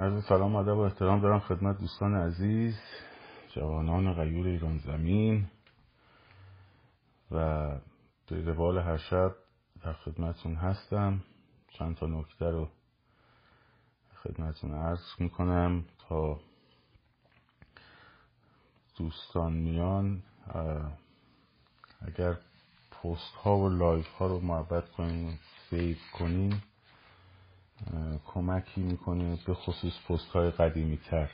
عرض سلام ادب و احترام دارم خدمت دوستان عزیز جوانان غیور ایران زمین و به روال هر شب در خدمتتون هستم. چند تا نکته رو خدمتون عرض می‌کنم تا دوستان میان. اگر پست ها و live ها رو محبت کنین save کنین کمکی می‌کنه به خصوص پست های قدیمی تر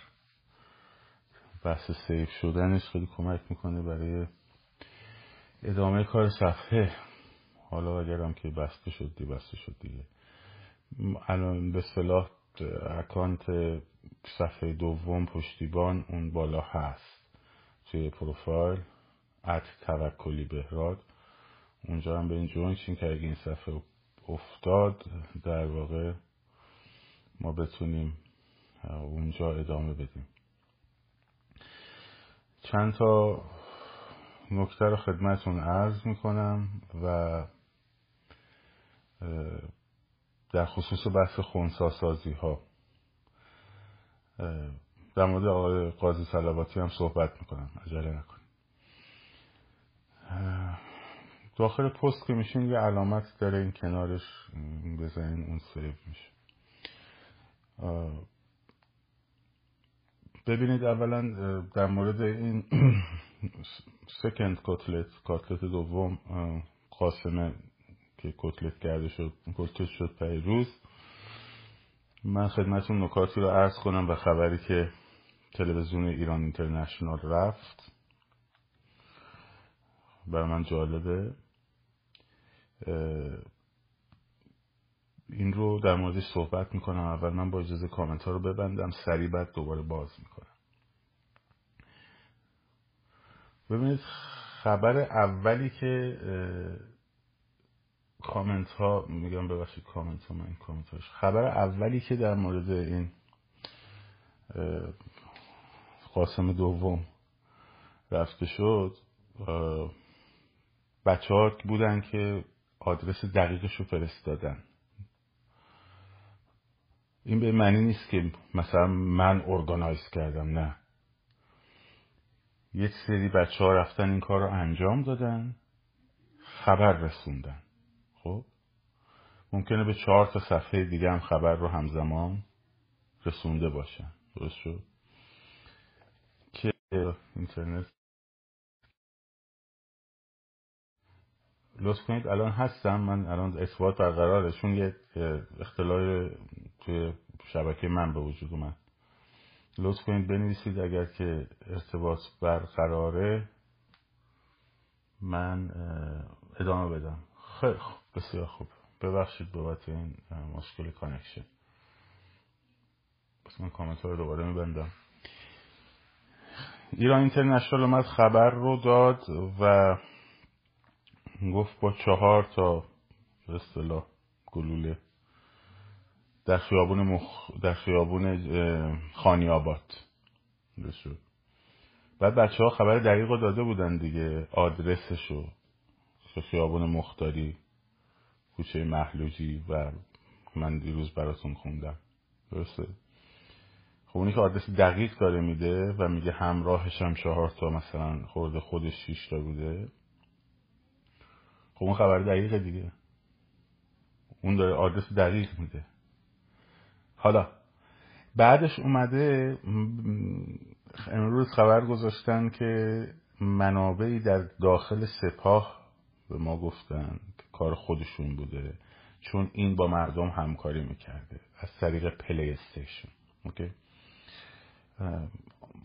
بحث save شدنش خیلی کمک می‌کنه برای ادامه کار صفحه. حالا اگرم که بسته شد دی بسته شد دیگه. الان به اصطلاح account صفحه دوم پشتیبان اون بالا هست. توی پروفایل ات توکلی بهراد. اونجا هم به این جوین که اگه این صفحه افتاد در واقع ما بتونیم اونجا ادامه بدیم. چند تا نکته رو خدمتون عرض می‌کنم و در خصوص بحث خونساسازی ها در مورد آقای قاضی سلواتی هم صحبت می‌کنم عجله نکنیم داخل پست که میشین یه علامت داره این کنارش بزنین اون سیو میشه. ببینید اولا در مورد این سکند کتلت کتلت دوم قاسمه که کتلت کرده شد کتلت شد روز. من خدمتون نکاتی رو عرض کنم و خبری که تلویزیون ایران اینترنشنال رفت. برای من جالبه. این رو در موردش صحبت می‌کنم. اول من با اجازه کامنت ها رو ببندم. سریع بعد دوباره باز می‌کنم. ببینید خبر اولی که کامنت ها میگم ببخشید کامنت ها من کامنت هاش خبر اولی که در مورد این قاسم دوم رفته شد بچه ها بودن که آدرس دقیقش رو فرستادن. این به معنی نیست که مثلا من ارگانایز کردم نه. یک سری بچه ها رفتن این کار رو انجام دادن خبر رسوندن. خب؟ ممکنه به چهار تا صفحه دیگه هم خبر رو همزمان رسونده باشن درست شد؟ که اینترنت. لطف کنید الان هستم. من الان اثبات برقراره. چون یه اختلال توی شبکه من به وجود اومد. لطف کنید بنویسید اگر که ارتباط برقراره. من ادامه بدم. خیلی خوب بسیار خوب. ببخشید بابت این مشکل connection. پس من کامنت رو دوباره میبندم. ایران اینترنشنال اومد خبر رو داد و گفت با چهار تا به اصطلاح گلوله. در خیابون مخ... در خیابون خانی آباد بعد بچه ها خبر دقیق داده بودن دیگه آدرسشو خیابون مختاری کوچه محلوجی و من دیروز براتون خوندم. درسته؟ خب اونی که آدرس دقیق داره میده و میگه همراهش هم چهار تا مثلا خورده خودش شیش تا بوده. خب اون خبر دقیقه دیگه. اون داره آدرس دقیق میده. حالا بعدش اومده امروز خبر گذاشتن که منابعی در داخل سپاه به ما گفتن که کار خودشون بوده چون این با مردم همکاری می‌کرده از طریق پلی استیشن.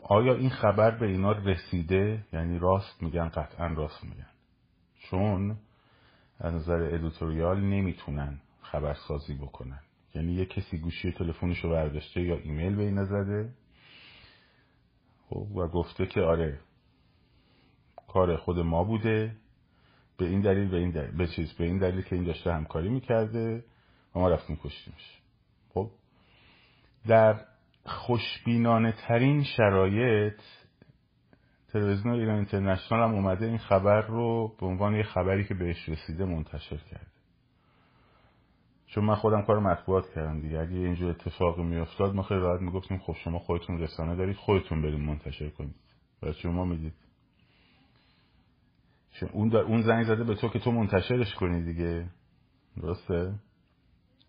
آیا این خبر به اینا رسیده؟ یعنی راست میگن قطعا راست میگن. چون از نظر editorial نمی‌تونن خبرسازی بکنن. یعنی یه کسی گوشی تلفنش رو برداشته یا ایمیل به این زده خب و گفته که آره کار خود ما بوده به این دلیل به این دلیل به چیز به این دلیل که این داشته همکاری می‌کرده و ما رفتیم کشتیمش. خب در خوشبینانه ترین شرایط تلویزیون ایران اینترنشنال هم اومده این خبر رو به عنوان یه خبری که بهش رسیده منتشر کرده. چون من خودم کار مطبوعات کردم دیگه. اگه اینجور اتفاقی میافتاد ما خیلی راحت می‌گفتیم خب شما خودتون رسانه دارید خودتون بریم منتشر کنید. برای شما می‌دید اون, اون زنگ زده به تو که تو منتشرش کنی دیگه. درسته؟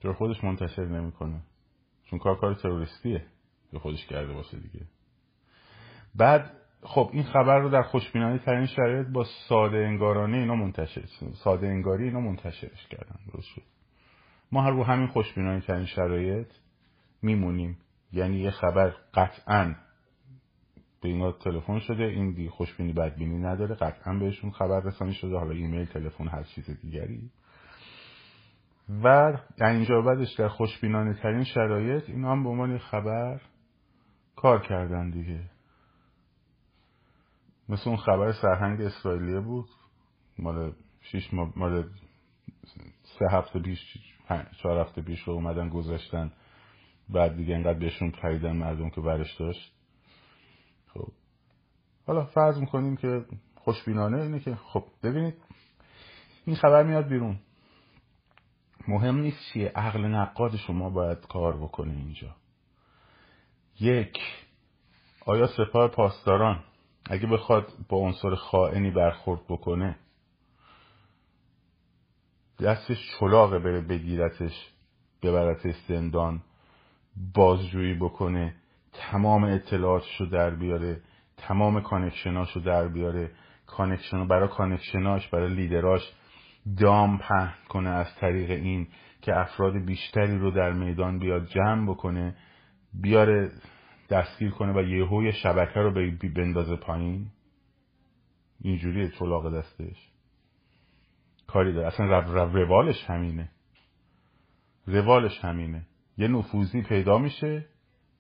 چرا خودش منتشر نمی‌کنه؟ چون کار کار تروریستیه. به خودش کرده باشه دیگه. بعد خب این خبر رو در خوشبینانه ترین شرایط با ساده انگارانه اینا منتشر ساده انگاری اینا منتشرش کردن. درست شد. ما هر رو همین خوشبینانه ترین شرایط میمونیم. یعنی یه خبر قطعا به اینا تلفن شده این دی خوشبینی بدبینی نداره قطعا بهشون خبر رسانی شده حالا ایمیل تلفن هر چیز دیگری. و اینجا بعدش در خوشبینانه ترین شرایط اینا هم به عنوان خبر کار کردن دیگه. مثل اون خبر سرهنگ اسرائیلیه بود. مال شیش مال سه هفته پیش چهار هفته پیش رو اومدن گذاشتن. بعد دیگه انقدر بهشون پریدن مردم که برش داشت. خب. حالا فرض می‌کنیم که خوشبینانه اینه که خب ببینید این خبر میاد بیرون. مهم نیست چیه عقل نقاد شما باید کار بکنه اینجا. یک آیا سپاه پاسداران اگه بخواد با عنصر خائنی برخورد بکنه دستش چلاقه بره بگیرتش ببرتش زندان بازجویی بکنه تمام اطلاعاتش رو در بیاره تمام کانکشناش رو در بیاره. connection برای connection اش برای لیدراش دام پهن کنه از طریق این که افراد بیشتری رو در میدان بیاد جمع بکنه بیاره دستگیر کنه و یهوی شبکه رو بندازه پایین. اینجوری چلاق دستش. کاری داره. اصلا روالش همینه. روالش همینه. یه نفوذی پیدا میشه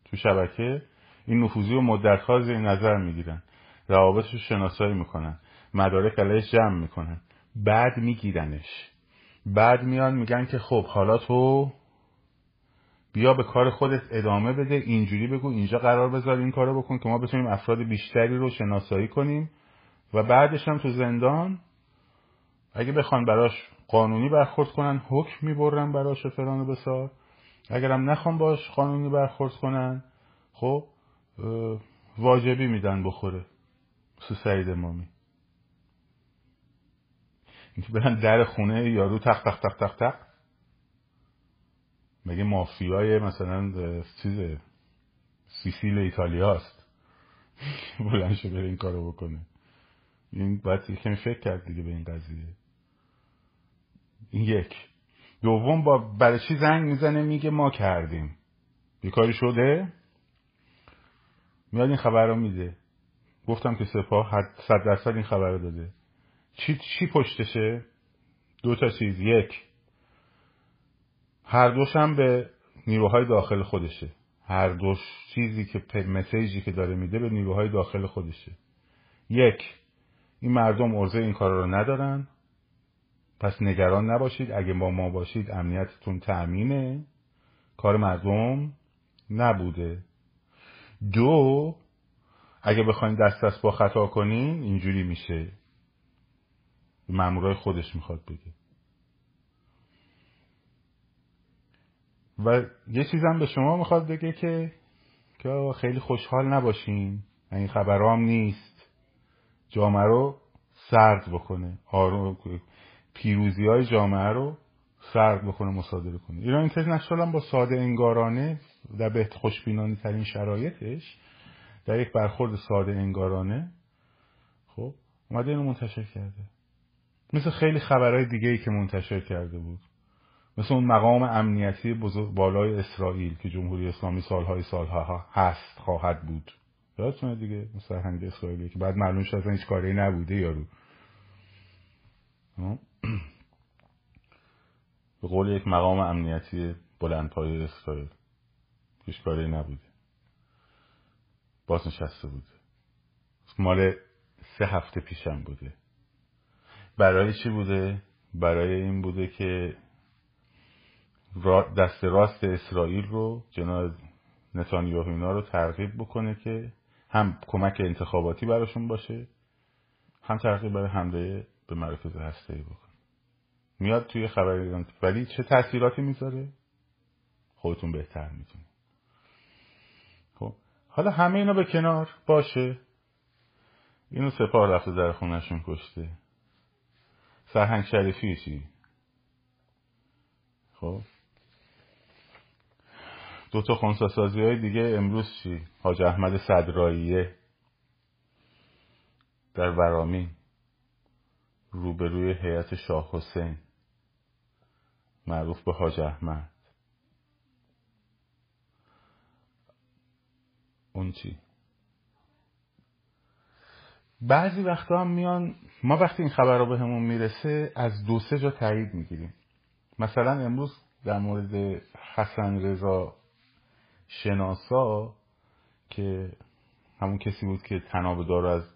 تو شبکه. این نفوذی رو مدت ها زیر نظر می‌گیرن. روابطش رو شناسایی می‌کنن. مدارک علیهش جمع می‌کنن. بعد میگیرنش. بعد میان میگن که خب حالا تو بیا به کار خودت ادامه بده. اینجوری بگو اینجا قرار بذار این کارو بکن که ما بتونیم افراد بیشتری رو شناسایی کنیم. و بعدش هم تو زندان اگه بخوان براش قانونی برخورد کنن حکم می‌برن براش فران بسار. اگرم نخوان باش قانونی برخورد کنن خب واجبی میدن بخوره سو سعید مامی اینکه برن در خونه یارو تق تق تق تق تق. مگه مافیای مثلا چیز سیسیل ایتالیاست بلند شو بره این کارو بکنه. این باید کمی فکر کرد دیگه به این قضیه. این یک. دوم با برای چی زنگ می‌زنه میگه ما کردیم. یه کاری شده؟ میاد این خبر رو میده. گفتم که سپاه صد درصد این خبر رو داده. چی, چی پشتشه؟ دو تا چیز. یک. هر دوش هم به نیروهای داخل خودشه. هر دوش چیزی که مسیجی که داره میده به نیروهای داخل خودشه. یک. این مردم ارزه این کار رو ندارن. پس نگران نباشید. اگه با ما باشید امنیتتون تأمینه. کار مردم نبوده. دو اگه بخواین دست دست با خطا کنین اینجوری میشه. مامورای خودش می‌خواد بگه. و یه چیزم به شما می‌خواد بگه که که خیلی خوشحال نباشین. این خبرام نیست. جامعه رو سرد بکنه. آروم پیروزی های جامعه رو سرد بکنه مصادره کنه. ایران اینترنشنال با ساده انگارانه در به خوشبینانه ترین شرایطش در یک برخورد ساده انگارانه خب اومده اینو منتشر کرده. مثل خیلی خبرهای دیگه ای که منتشر کرده بود. مثل اون مقام امنیتی بزرگ بالای اسرائیل که جمهوری اسلامی سالهای سالها هست خواهد بود. یادتونه دیگه؟ مثل هنگ اسرائیلی که بعد معلوم شد هیچ کاری نبوده یارو. به قول یک مقام امنیتی بلندپایه اسرائیل. هیچ کاری نبوده باز نشسته بوده مال سه هفته پیشم بوده. برای چی بوده؟ برای این بوده که دست راست اسرائیل رو جناب نتانیاهو اینا رو ترغیب بکنه که هم کمک انتخاباتی براشون باشه هم ترغیب برای حمله به مراکز هسته ای بکنه. میاد توی خبر ولی چه تاثیراتی می‌ذاره؟ خودتون بهتر می‌تونید خب حالا همه اینا به کنار باشه. اینو سپاه رفته در خونشون کشته. سرهنگ شریفی چی؟ خب. دو تا خونساسازی های دیگه امروز چی؟ حاج احمد صدراییه در ورامین. روبروی هیئت شاه حسین. معروف به حاج احمد. اون چی؟ بعضی وقتا هم میان ما وقتی این خبر رو به همون می‌رسه از دو سه جا تایید می‌گیریم. مثلا امروز در مورد حسن رضا شناسا که همون کسی بود که تناب دار از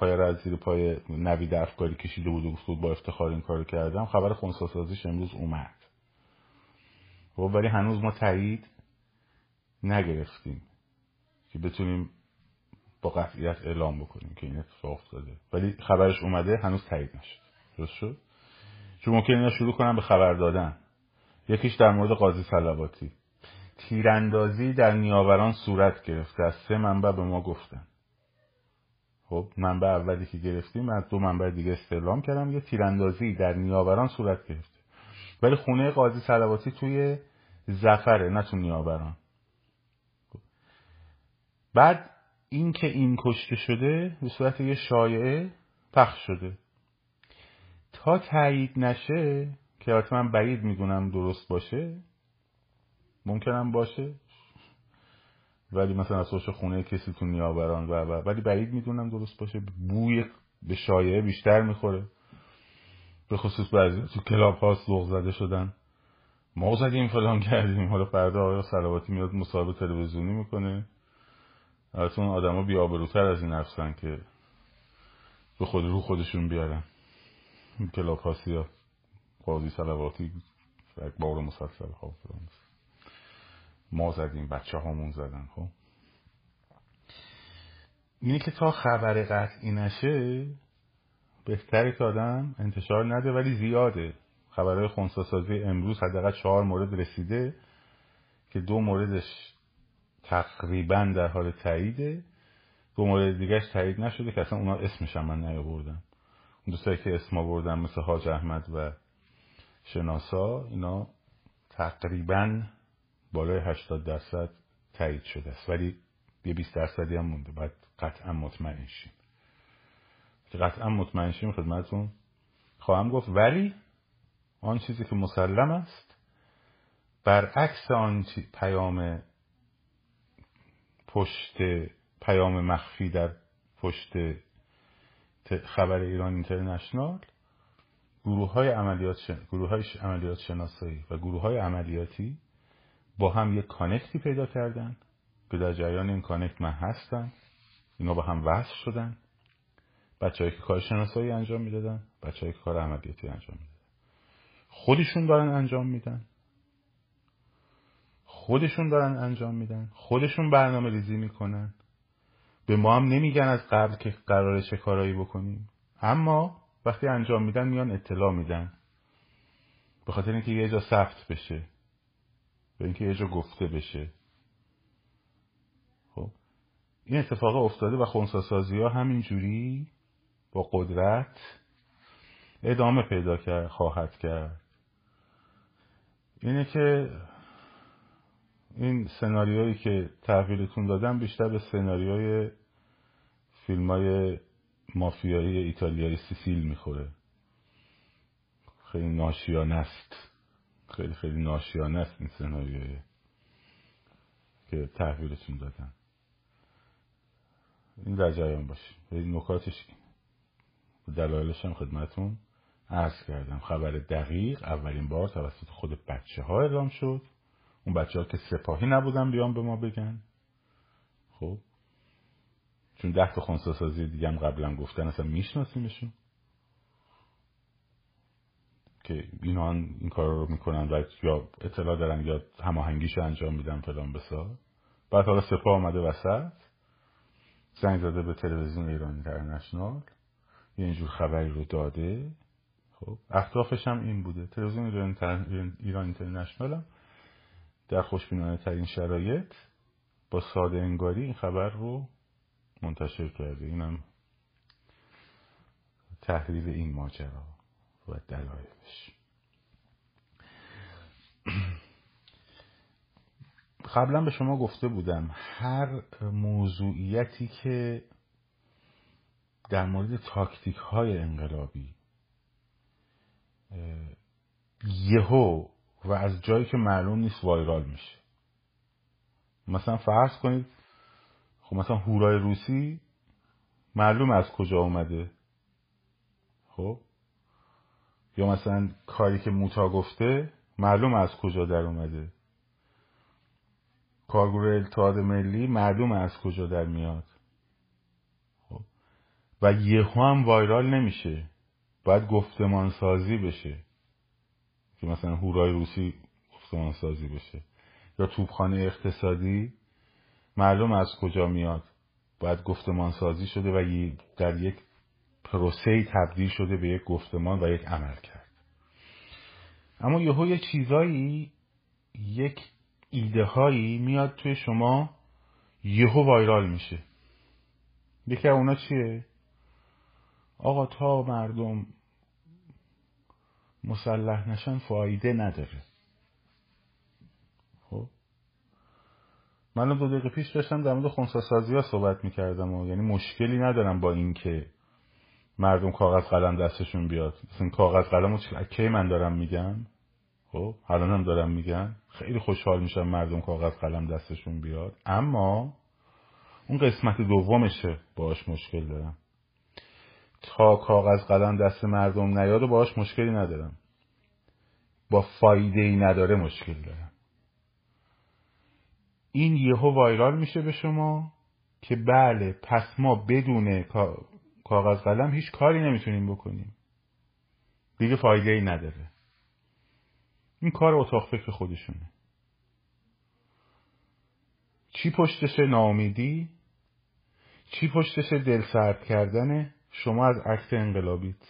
پای رو از زیر پای نوید افکاری کشیده بود و گفت با افتخار این کارو کردم. خبر خونساسازیش امروز اومد. خب ولی هنوز ما تایید نگرفتیم که بتونیم با قطعیت اعلام بکنیم که این اتفاق افتاده. ولی خبرش اومده هنوز تایید نشد. درست شد؟ چون ممکن اینا شروع کنم به خبر دادن. یکیش در مورد قاضی صلواتی. تیراندازی در نیاوران صورت گرفته از سه منبع به ما گفتن. خب منبع اولی که گرفتیم از دو منبع دیگه استعلام کردم یه تیراندازی در نیاوران صورت گرفته. ولی خونه قاضی صلواتی توی زفره نه تو نیاوران. خب. بعد این که این کشته شده به صورت یه شایعه پخش شده. تا تایید نشه که حتما بعید می‌دونم درست باشه ممکنم باشه. ولی مثلا از خونه کسی تو نیاوران و و ولی بعید می‌دونم درست باشه. بوی به شایعه بیشتر می‌خوره. به خصوص بعضی تو کلاب ها سوق زده شدن. ما زدیم فلان کردیم. حالا فردا آقای سلواتی میاد مصاحبه تلویزیونی می‌کنه. البته اون آدما بیابروتر از این نفسن که به خود رو خودشون بیارن. کلاب ها قاضی سلواتی بار مسلسل خواب ما زدیم بچه هامون زدن خب. اینه که تا خبر قطعی نشه بهتره که آدم انتشار نده ولی زیاده. خبرهای خونساسازی امروز حداقل چهار مورد رسیده که دو موردش تقریبا در حال تاییده. دو مورد دیگهش تایید نشده که اصلا اونا اسمش هم من نیاوردم. اون دوستایی که اسم آوردن مثل حاج احمد و شناسا اینا تقریبا بالای 80 درصد تایید شده است. ولی یه 20 درصدی هم مونده. باید قطعا مطمئن شیم. که قطعا مطمئن شیم خدمتون خواهم گفت. ولی آن چیزی که مسلم است برعکس آن پیام پشت پیام مخفی در پشت خبر ایران اینترنشنال گروه های عملیات, های عملیات شناسایی و گروه های عملیاتی با هم یک connect ی پیدا کردن. که در جریان این connect من هستم اینا با هم وصل شدن. بچههایی که کار شناسایی انجام می‌دادن بچههایی که کار عملیاتی انجام می‌دادن. خودشون دارن انجام میدن. خودشون دارن انجام میدن. خودشون برنامه ریزی می‌کنن. به ما هم نمیگن از قبل که قراره چه کارایی بکنیم. اما وقتی انجام میدن میان اطلاع میدن. به خاطر اینکه یه جا ثبت بشه. به اینکه یه جا گفته بشه. خب. این اتفاق افتاده و خونساسازی ها همینجوری با قدرت ادامه پیدا کرد خواهد کرد. اینه که این سناریویی که تحویلتون دادم بیشتر به سناریوی فیلم های مافیایی ایتالیایی سیسیل می‌خوره. خیلی ناشیانه است خیلی خیلی ناشیانه است این سناریوی که تحویلتون دادن. این در جریان باشید این نکاتش دلایلش هم خدمتون عرض کردم. خبر دقیق اولین بار توسط خود بچه ها اعلام شد. اون بچه ها که سپاهی نبودن بیان به ما بگن. خب. چون ده تا خونساسازی دیگه هم قبلا گفتن اصلا میشناسیمشون. که اینا این کار رو می‌کنن و یا اطلاع دارن یا هماهنگیش انجام میدن فلان بسار بعد حالا سپاه آمده وسط. زنگ زده به تلویزیون ایران اینترنشنال. یه اینجور خبری رو داده. خب اهدافش هم این بوده. تلویزیون ایران اینترنشنال هم در خوشبینانه ترین شرایط با ساده انگاری این خبر رو منتشر کرده. اینم تحلیل این ماجرا. و دلایلش. قبلا به شما گفته بودم هر موضوعیتی که در مورد تاکتیک های انقلابی یهو و از جایی که معلوم نیست وایرال میشه. مثلا فرض کنید خب مثلا هورای روسی معلوم از کجا اومده. خب؟ یا مثلا کاری که موتا گفته معلوم از کجا در اومده. کارگروه اتحاد ملی معلوم از کجا در میاد. خب. و یهو هم وایرال نمیشه. باید گفتمان سازی بشه. که مثلا هورای روسی گفتمان سازی بشه. یا توبخانه اقتصادی معلوم از کجا میاد. باید گفتمان سازی شده و در یک پروسه تبدیل شده به یک گفتمان و یک عمل کرد. اما یهو یه چیزایی یک ایده هایی میاد توی شما یهو وایرال میشه. یکی اونا چیه؟ آقا تا مردم مسلح نشن فایده نداره. خب؟ من دو دقیقه پیش داشتم در مورد خونساسازی ها صحبت می‌کردم و یعنی مشکلی ندارم با اینکه مردم کاغذ قلم دستشون بیاد. مثلا کاغذ قلم کی من دارم میگم خب الان هم دارم میگم خیلی خوشحال میشم مردم کاغذ قلم دستشون بیاد. اما اون قسمت دومشه. باش مشکل دارم. تا کاغذ قلم دست مردم نیاد و باش مشکلی ندارم. با فایده ای نداره مشکل دارم. این یهو وایرال میشه به شما که بله پس ما بدون کاغذ قلم هیچ کاری نمی‌تونیم بکنیم. دیگه فایده ای نداره. این کار اتاق فکر خودشونه. چی پشتش ناامیدی؟ چی پشتش دل سرد کردن شما از عکس انقلابیت.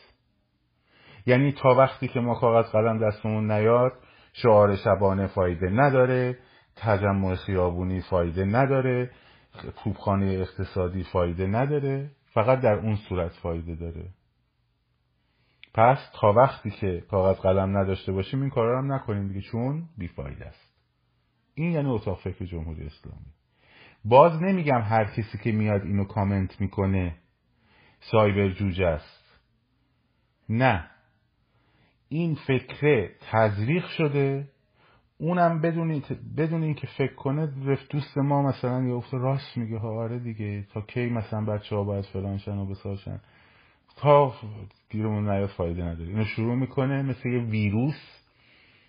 یعنی تا وقتی که ما کاغذ قلم دستمون نیاد شعار شبانه فایده نداره تجمع خیابونی فایده نداره توبخانه اقتصادی فایده نداره. فقط در اون صورت فایده داره. پس تا وقتی که کاغذ قلم نداشته باشیم این کارا هم نکنیم دیگه چون بیفایده است. این یعنی اتاق فکر جمهوری اسلامی. باز نمیگم هر کسی که میاد اینو کامنت می‌کنه سایبر جوجه است. نه. این فکره تزریق شده اونم بدون بدون اینکه فکر کنه رفت دوست ما مثلا یه افت راست میگه. ها آره دیگه. تا کی مثلا بچه ها باید فلان شن و بساشن تا گیرمون نیاد فایده نداره. اینو شروع می‌کنه مثل یه ویروس.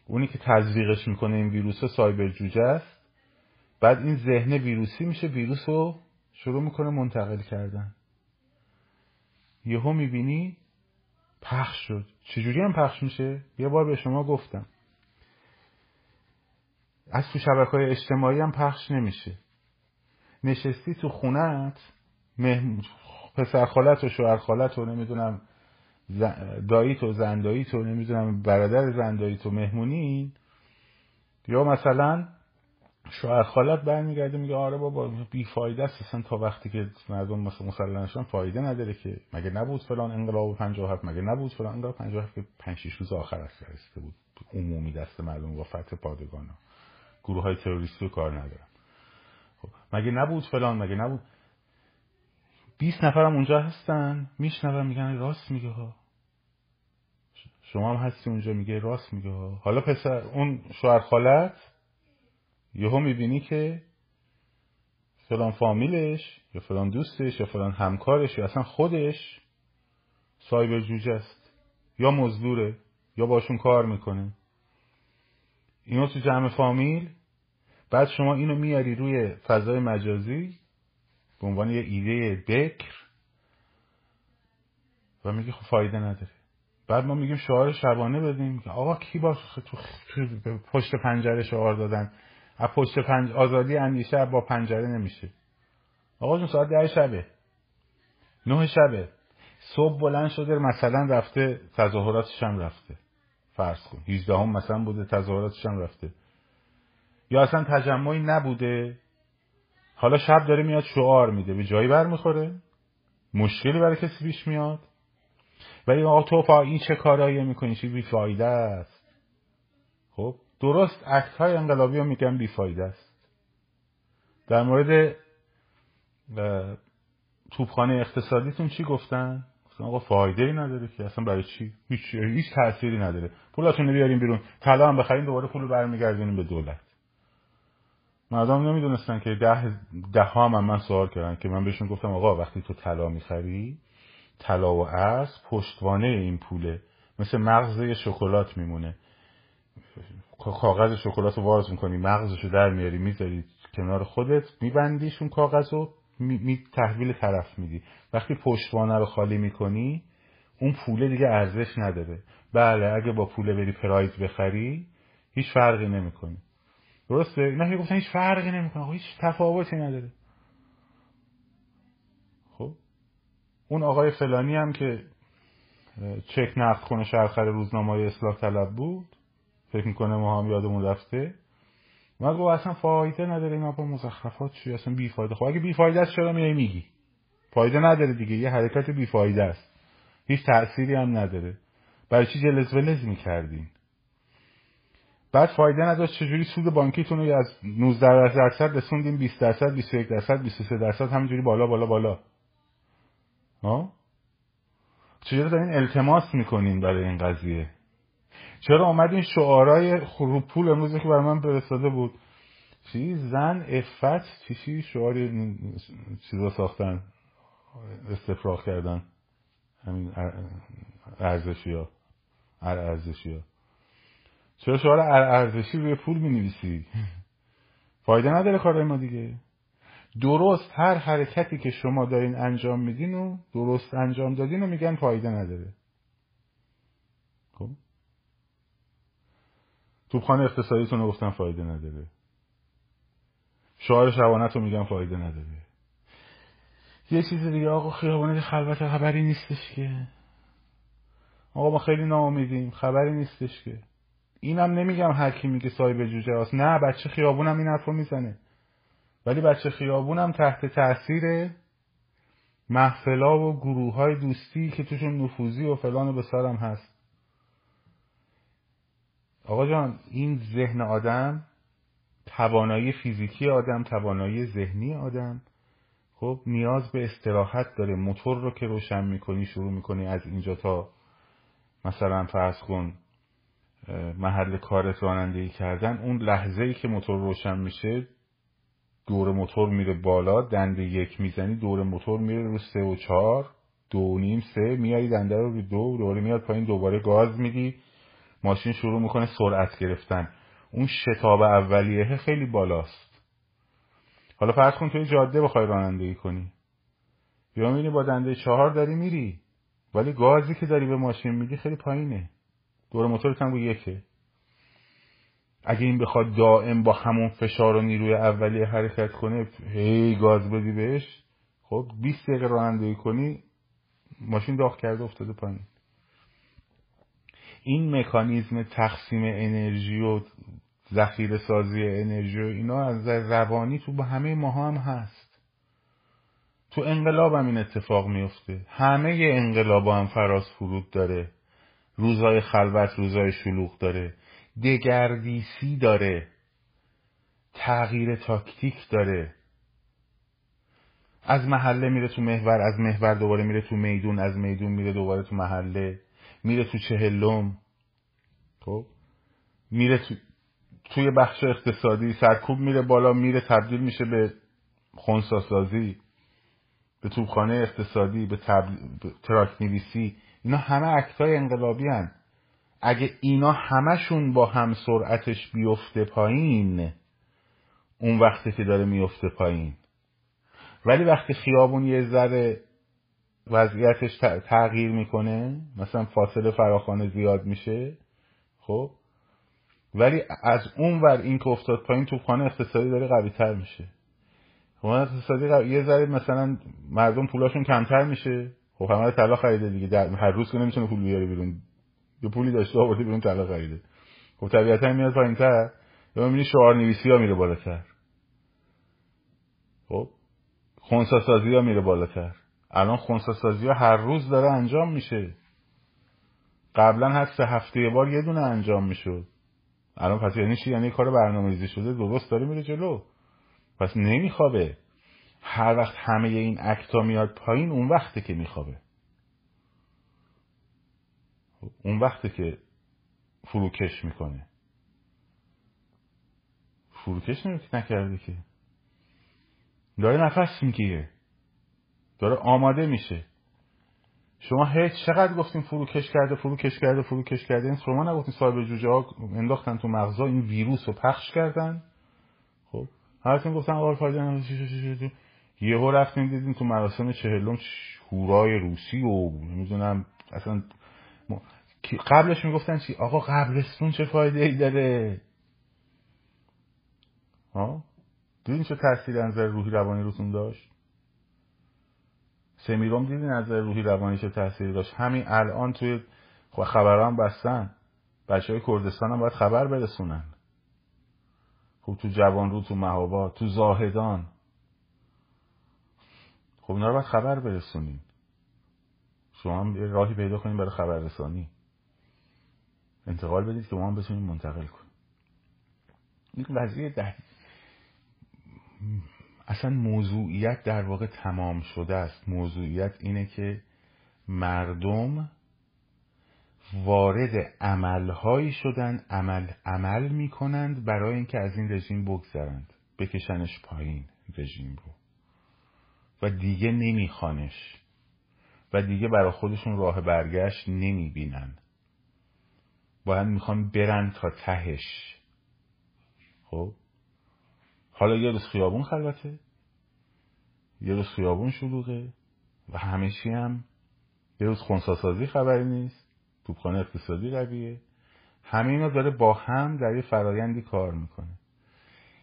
اونی که تزریقش می‌کنه این ویروس سایبر جوجه است. بعد این ذهن ویروسی میشه. ویروس رو شروع می‌کنه منتقل کردن. یهو می‌بینی پخش شد. چجوری هم پخش میشه؟ یه بار به شما گفتم. از تو شبکه های اجتماعی هم پخش نمیشه. نشستی تو خونت مهم... پسر خالت و شوهر خالت و نمی‌دونم داییت و زنداییت و نمی‌دونم برادر زنداییت و مهمونین. یا مثلا شوهر خالت برمیگرده میگه آره بابا بیفایده است. اصلا تا وقتی که مردم مثلا مسلمانشان فایده نداره که. مگه نبود فلان انقلاب 57 مگه نبود فلان انقلاب 57 که 5 6 روز آخر است بود. عمومی دست مردم با فتح پادگان ها گروه های تروریستی کار ندارن خب مگه نبود فلان مگه نبود؟ 20 نفرم اونجا هستن میشنون میگن راست میگه ها. شما هم هستی اونجا میگه راست میگه ها. حالا پسر اون شوهر خالت؟ یهو می‌بینی که فلان فامیلش یا فلان دوستش یا فلان همکارش یا اصلا خودش سایبر جوجه است. یا مزدوره یا باشون کار می‌کنه. اینو تو جمع فامیل. بعد شما اینو میاری روی فضای مجازی به عنوان یه ایده بکر و میگه خب فایده نداره. بعد ما میگیم شعار شبانه بدیم. که آقا کی با تو, پشت پنجره شعار دادن؟ از پشت پنج... آزادی اندیشه با پنجره نمیشه. آقا جون ساعت ده شبه. نه شبه. صبح بلند شده مثلا رفته تظاهراتش هم رفته. فرض کن. 18 هم مثلا بوده تظاهراتش هم رفته. یا اصلا تجمعی نبوده. حالا شب داره میاد شعار میده. به جایی برمیخوره. مشکلی برای کسی پیش میاد. ولی آقا تو این چه کارایی می‌کنی؟ چی بیفایده است؟ خب درست اکت های انقلابی رو میگن بیفایده است. در مورد توپخانه اقتصادیتون چی گفتن؟ گفتن آقا فایده ای نداره که. اصلا برای چی؟ هیچ هیچ تأثیری نداره. پولاتون رو بیاریم بیرون. طلا هم بخریم دوباره پول رو برمیگردونیم به دولت. مردم نمی‌دونستن که ده ده ها هم, من سوال کردن که من بهشون گفتم آقا وقتی تو طلا می‌خری طلا و ارز پشتوانه این پوله. مثل مغز شکلات میمونه. کاغذ شکلات رو واز می‌کنی مغزشو در میاری می‌ذاری کنار خودت میبندیش اون کاغذ رو می تحویل طرف میدی. وقتی پشتوانه رو خالی می‌کنی اون پوله دیگه ارزش نداره. بله اگه با پوله بری پرایز بخری هیچ فرقی نمی‌کنی درسته؟ اینا که گفتن هیچ فرقی نمی‌کنه. هیچ تفاوتی نداره. خب اون آقای فلانی هم که چک نقد کنه شرخر روزنامه اصلاح طلب بود فکر می‌کنه ما هم یادمون رفته من گفت اصلا فایده نداره اینا با مزخرفات چی اصلا بیفایده. خب اگه بیفایده است چرا میای میگی؟ فایده نداره دیگه یه حرکت بیفایده است. هیچ تأثیری هم نداره. برای چی جلز ولز می‌کردین؟ بعد فایده نداشت چجوری سود بانکیتون رو از 19 درصد رسوندیم 20 درصد 21 درصد 23 درصد همینجوری بالا بالا بالا. ها؟ چجوری دارین التماس می‌کنین برای این قضیه؟ چرا آمدین شعارای پول امروزه که برای من فرستاده بود؟ چی؟ زن افت چی چی شعاری چیزا ساختن استفراغ کردن. همین ارزشی ها ارزشی ها چرا شعار ارزشی روی پول می نویسی فایده نداره کارای ما دیگه. درست هر حرکتی که شما دارین انجام میدین و درست انجام دادین و میگن فایده نداره خب توپخانه اقتصادیتون رو گفتن فایده نداره. شعار شبانت رو میگن فایده نداره. یه چیز دیگه آقا خیابانه خلوت خبری نیستش که. آقا ما خیلی ناامیدیم خبری نیستش که. اینم نمیگم هر کی میگه صاحب جوجه هست نه بچه خیابونم این حرفو می‌زنه. ولی بچه خیابونم تحت تاثیر محفلا و گروه های دوستی که توشون نفوذی و فلان و بسارم هست. آقا جان این ذهن آدم توانایی فیزیکی آدم توانایی ذهنی آدم. خب نیاز به استراحت داره. موتور رو که روشن می‌کنی شروع می‌کنی از اینجا تا مثلا فرض کن محل کارت رانندگی کردن. اون لحظه ای که موتور روشن میشه دور موتور میره بالا دنده یک می‌زنی دور موتور میره رو سه و چهار دو نیم سه میاری دنده رو رو دو دوره میاد پایین دوباره گاز میدی. ماشین شروع می‌کنه سرعت گرفتن. اون شتاب اولیه خیلی بالاست. حالا فرض کن توی جاده بخوای رانندگی کنی. یا می‌بینی با دنده چهار داری میری ولی گازی که داری به ماشین میدی خیلی پایینه. دور موتورت هم یکه. اگه این بخواد دائم با همون فشار و نیروی اولیه حرکت کنه هی گاز بدی بهش خب 20 دقیقه رانندگی کنی ماشین داغ کرده افتاده پایین. این مکانیزم تقسیم انرژی و ذخیره سازی انرژی و اینا از روانی تو با همه ماها هم هست. تو انقلاب هم این اتفاق میفته. همه انقلاب هم فراز فرود داره. روزای خلوت روزای شلوغ داره. دگردیسی داره. تغییر تاکتیک داره. از محله میره تو محور از محور دوباره میره تو میدون از میدون میره دوباره تو محله. میره تو چهلم خب؟ میره تو توی بخش اقتصادی سرکوب میره بالا میره تبدیل میشه به خونساسازی به توپخانه اقتصادی به, تبل... به تراکت نویسی. اینا همه act های انقلابی هن. اگه اینا همشون با هم سرعتش بیفته پایین اون وقتی که داره میفته پایین. ولی وقتی خیابون یه ذره وضعیتش تغییر می‌کنه. مثلا فاصله فراخوانا زیاد میشه. خب؟ ولی از اون ور این که افتاد پایین توپخانه اقتصادی داره قوی تر میشه. خب اقتصادی یه ذره مثلا مردم پولاشون کمتر میشه. خب همه طلا خریده دیگه. هر روز که نمی‌تونه پول بیاره بیرون. یه پولی داشته آورده بیرون طلا خریده. خب طبیعتا میاد پایینتر. یا می‌بینی شعار نویسی ها میره بالاتر. خب؟ خونسا سازی ها میره بالاتر. الان خونسا سازی ها هر روز داره انجام میشه. قبلا هر سه هفته بار یه دونه انجام می‌شد. الان پس یعنی چی؟ یعنی کار برنامه‌ریزی شده درست داره میره جلو. پس نمیخوابه. هر وقت همه این اکتا میاد پایین اون وقته که میخوابه. اون وقته که فروکش می‌کنه. فروکش نکرده که. داره نفس می‌گیره. داره آماده میشه. شما هیچ چقدر گفتیم فروکش کرده فروکش کرده فروکش کرده؟ این شما نگفتیم صاحب جوجه ها انداختن تو مغزا این ویروس رو پخش کردن؟ خب. هر گفتن آقا فایده یهو رفتیم دیدیم تو مراسم چهلم هورای روسی و نمی‌دونم اصلا قبلش می‌گفتن چی؟ آقا قبلستون چه فایده ای داره؟ ها؟ دیدین چه تاثیر نظر روحی روانی روتون داشت؟ سمیروم دیدین نظر روحی روانی چه تاثیری داشت؟ همین الان توی خبران بستن. بچه های کردستان هم باید خبر برسونن. خب تو جوان رو تو مهابات تو زاهدان. خب اینا رو باید خبر برسونین شما هم راهی پیدا کنیم برای خبررسانی. انتقال بدید که ما هم بتونیم منتقل کنیم. این قضیه ده اصلا موضوعیت در واقع تمام شده است. موضوعیت اینه که مردم وارد عملهایی شدن عمل عمل می‌کنند برای اینکه از این رژیم بگذرند بکشنش پایین رژیم رو. و دیگه نمیخوانش. و دیگه برای خودشون راه برگشت نمی‌بینن. باید می‌خوان برن تا تهش. خب؟ حالا یه روز خیابون خلوته یه روز خیابون شلوغه و همیشه هم یه روز خونساسازی خبری نیست توپخانه اقتصادی قویه. همه اینا داره با هم در یه فرایندی کار می‌کنه.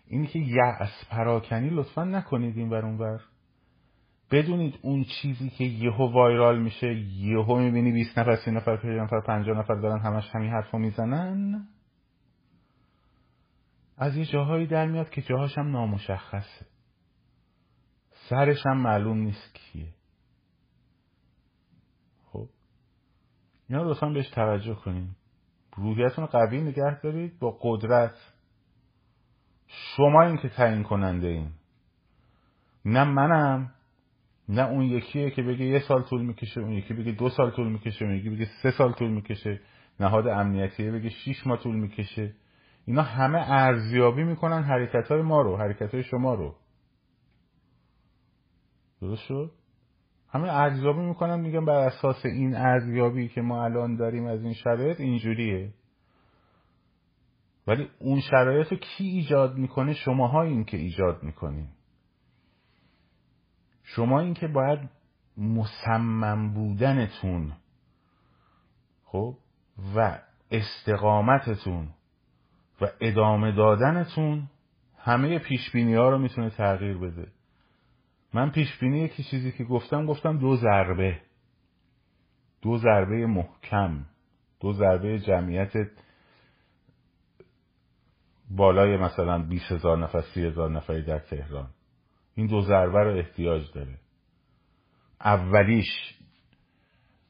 اینی که یعص پراکنی لطفا نکنید این ور اونور بدونید اون چیزی که یهو وایرال میشه یهو می‌بینی 20 نفر 30 نفر 50 نفر 50 نفر دارن همش همین حرفو می‌زنن. از یه جاهایی در میاد که جاهاش هم نامشخصه. سرش هم معلوم نیست کیه. خب. اینا لطفا بهش توجه کنین. روحیتون قوی نگه دارید با قدرت. شما این که تعیین کننده این. نه منم نه اون یکیه که بگه یه سال طول می‌کشه اون یکی بگه دو سال طول می‌کشه اون یکی بگه سه سال طول می‌کشه. نهاد امنیتیه بگه شیش ماه طول می‌کشه. اینا همه ارزیابی می‌کنن حرکت های ما رو حرکت های شما رو. درست شد؟ همه ارزیابی می‌کنن میگن بر اساس این ارزیابی که ما الان داریم از این شرایط اینجوریه. ولی اون شرایط رو کی ایجاد می‌کنه؟ شماها این که ایجاد می‌کنین. شما این که باید مصمم بودنتون خب و استقامتتون و ادامه دادنتون همه پیش ها رو می‌تونه تغییر بده. من پیش بینی یکی چیزی که گفتم گفتم دو ضربه. دو ضربه محکم. دو ضربه جمعیت بالای مثلا 20 هزار نفر سی هزار نفری در تهران. این دو ضربه رو احتیاج داره. اولیش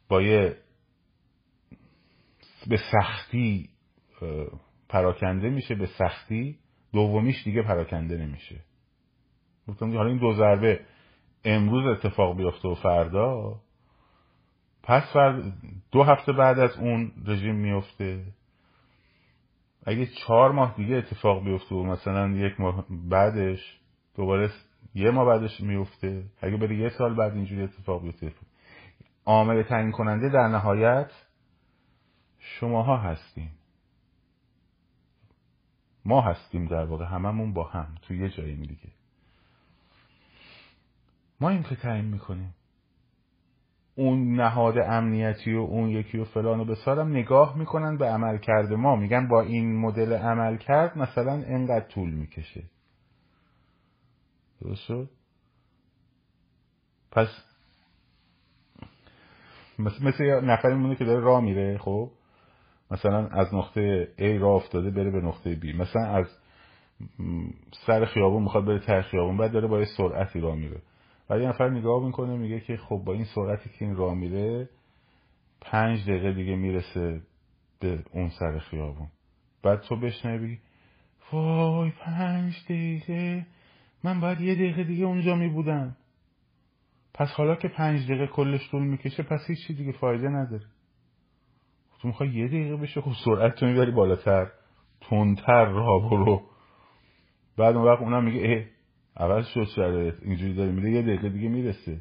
با یه به سختی پراکنده میشه به سختی دومیش دیگه پراکنده نمیشه. گفتم حالا این دو ضربه امروز اتفاق بیفته و فردا پس فرد دو هفته بعد از اون رژیم میفته. اگه چهار ماه دیگه اتفاق بیفته و مثلا یک ماه بعدش دوباره یه ماه بعدش میفته. اگه بره یه سال بعد اینجوری اتفاق بیفته. عامل تعیین کننده در نهایت شماها هستیم ما هستیم در واقع هممون با هم تو یه جایی دیگه. ما این که تعیین می‌کنیم. اون نهاد امنیتی و اون یکی و فلان و بسارم نگاه می‌کنن به عمل کرده ما. میگن با این مدل عمل کرد مثلا انقدر طول می‌کشه. درست پس مثل, مثل نفری مونه که داره راه میره خب؟ مثلا از نقطه A راه افتاده بره به نقطه B. مثلا از سر خیابون می‌خواد بره ته خیابون بعد داره با یه سرعتی راه میره. بعد یه نفر نگاه می‌کنه میگه که خب با این سرعتی که این راه میره پنج دقیقه دیگه می‌رسه به اون سر خیابون. بعد تو بشنوی وای پنج دقیقه من باید یه دقیقه دیگه اونجا میبودم. پس حالا که پنج دقیقه کلش طول می‌کشه پس هیچی دیگه فایده نداره. تو می‌خوای یه دقیقه بشه خب سرعت تو می‌بری بالاتر تندتر راه برو. بعد اون وقت اونم میگه اه عوض شد شرایط اینجوری داره میره یه دقیقه دیگه می‌رسه.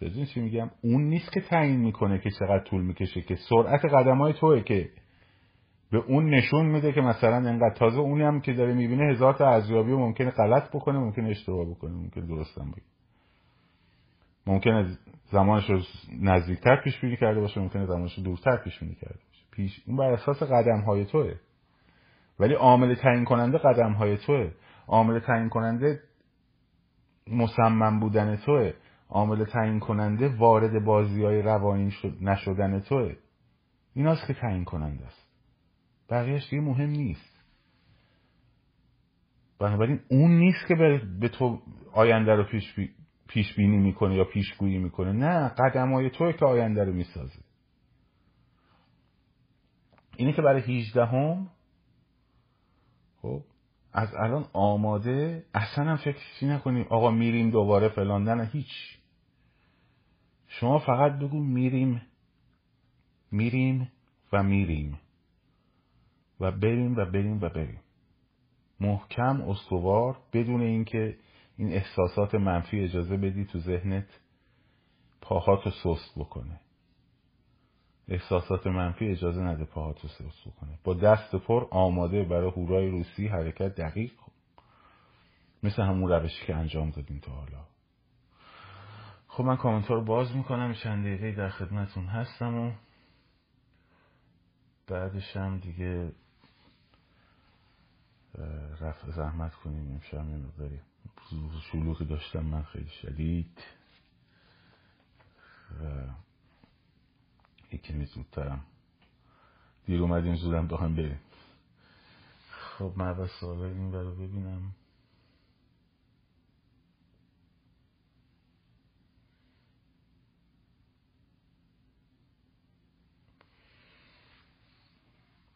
تجین چی میگم؟ اون نیست که تعیین می‌کنه که چقدر طول می‌کشه که سرعت قدم های توه که به اون نشون میده که مثلا انقدر تازه اونی هم که داره می‌بینه هزار تا ارزیابی ممکنه غلط بکنه ممکنه اشتباه بکنه ممکنه درستم بگه. ممکنه زمانش رو نزدیکتر پیش بینی کرده باشه ممکنه زمانش رو دورتر پیش بینی کرده باشه. پیش این بر اساس قدم های توه. ولی عامل تعیین کننده قدم های توه. عامل تعیین کننده مصمم بودن توه. عامل تعیین کننده وارد بازی های روانی نشدن توه. ایناست که تعیین کننده است. بقیهش دیگه مهم نیست. بنابراین اون نیست که به تو آینده رو پیش, بی... پیش بینی می‌کنه یا پیشگویی می‌کنه. نه قدم های توی که آینده رو می‌سازه. اینه که برای 18 هم خب از الان آماده اصلا هم فکر نکنیم؟ آقا میریم دوباره فلان. نه هیچ. شما فقط بگو میریم میریم و میریم. و بریم و بریم و بریم. محکم استوار بدون اینکه این احساسات منفی اجازه بدی تو ذهنت پاهاتو سست بکنه. احساسات منفی اجازه نده پاهاتو سست بکنه. با دست پر آماده برای هورای روسی حرکت دقیق مثل همون روشی که انجام دادیم تا حالا. خب من کامنت رو باز می‌کنم. چند دقیقه در خدمتون هستم و بعدش هم دیگه رفع زحمت کنیم. امشب یه مقداری. شلوغی داشتم من خیلی شدید و یکی زودترم دیر اومدیم زودم با هم بریم. خب من اول سوال این رو ببینم.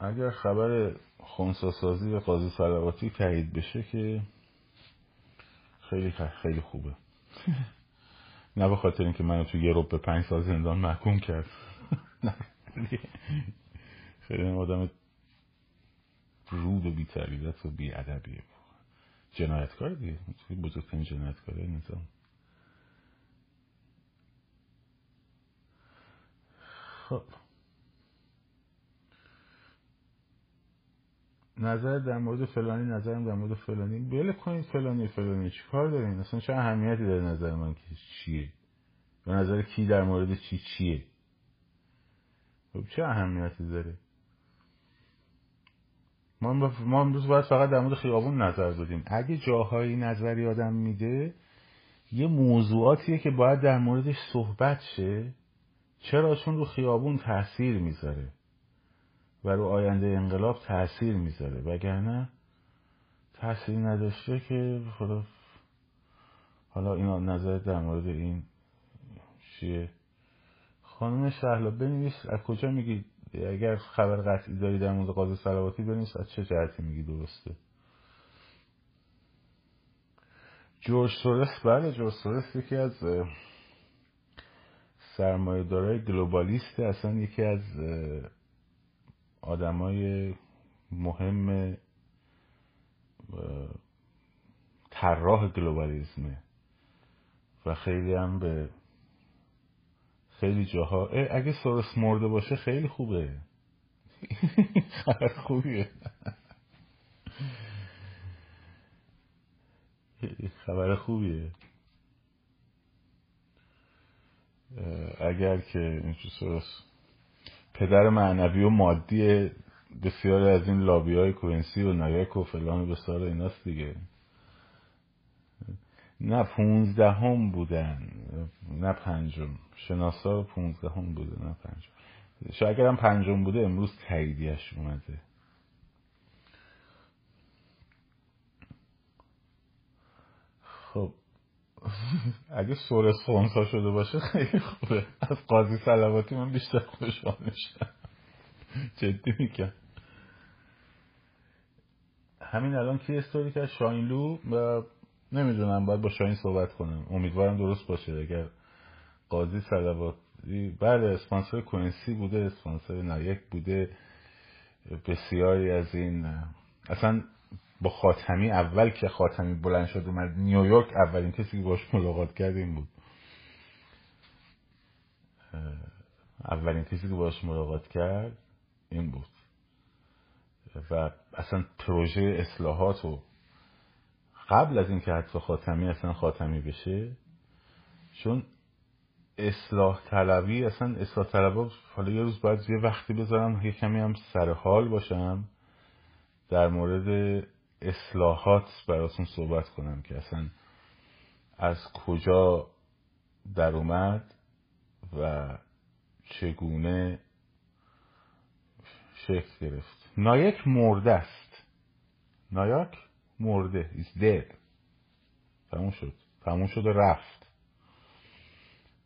اگر خبر خونساسازی و قاضی سلواتی تایید بشه که خیلی خیلی خوبه. نه به خاطر اینکه منو تو یه به پنج سال زندان محکوم کرد. خیلی آدم رود و بیتربیت و بیادبیه. جنایتکار دیگه. بزرگترین جنایتکار نظام خب. نظر در مورد فلانی نظرم در مورد فلانی. بله کنید فلانی فلانی. چی کار دارین؟ اصلا چه اهمیتی داره نظر من که چیه؟ به نظر کی در مورد چی چیه؟ خب چه اهمیتی داره؟ ما ما امروز باید فقط در مورد خیابون نظر بدیم. اگه جاهایی نظری آدم میده یه موضوعاتیه که باید در موردش صحبت شه. چرا؟ چون رو خیابون تاثیر می‌ذاره. و رو آینده انقلاب تاثیر می‌ذاره. وگرنه تاثیر نداشته که خدا حالا اینا نظر در مورد این چیه؟ خانم شهلا بنویس از کجا میگی؟ اگر خبر قطعی داری در مورد قاضی سلواتی بنویس از چه جهتی میگی درسته؟ جورج سورس بله جورج سورس یکی از سرمایه دارای گلوبالیست اصلا یکی از آدمای مهم طراح گلوبالیزمه. و خیلی هم به خیلی جاها اگه سورس مرده باشه خیلی خوبه. خبر خوبیه. خبر خوبیه. اگر که این سورس پدر معنوی و مادی بسیاری از این لابی های کوینسی و نایک و فلان و ایناست دیگه. نه پونزده هم بودن نه پنجم. شناسا پونزدهم بوده نه پنجم. شاید اگرم پنجم بوده امروز تاییدیش اومده. خب. اگه سور ها شده باشه خیلی خوبه. از قاضی سلواتی من بیشتر خوشحال میشم. جدی میگم. همین الان کی استوری که شاینلو و نمی‌دونم باید با شاین صحبت کنم. امیدوارم درست باشه. اگر قاضی صلواتی بله اسپانسر کوینسی بوده اسپانسر نایاک بوده. بسیاری از این اصلا با خاتمی اول که خاتمی بلند شد اومد نیویورک اولین کسی که باش ملاقات کرد این بود. اولین کسی که باش ملاقات کرد این بود. و اصلا پروژه اصلاحات و قبل از اینکه حتی خاتمی اصلا خاتمی بشه چون اصلاح طلبی اصلا اصلاح طلب حالا یه روز باید یه وقتی بذارم یه کمی هم سر حال باشم در مورد اصلاحات براتون صحبت کنم که اصلا از کجا در اومد و چگونه شکل گرفت. نایک مرده است. نایک مرده. Is dead. تموم شد. تموم شد و رفت.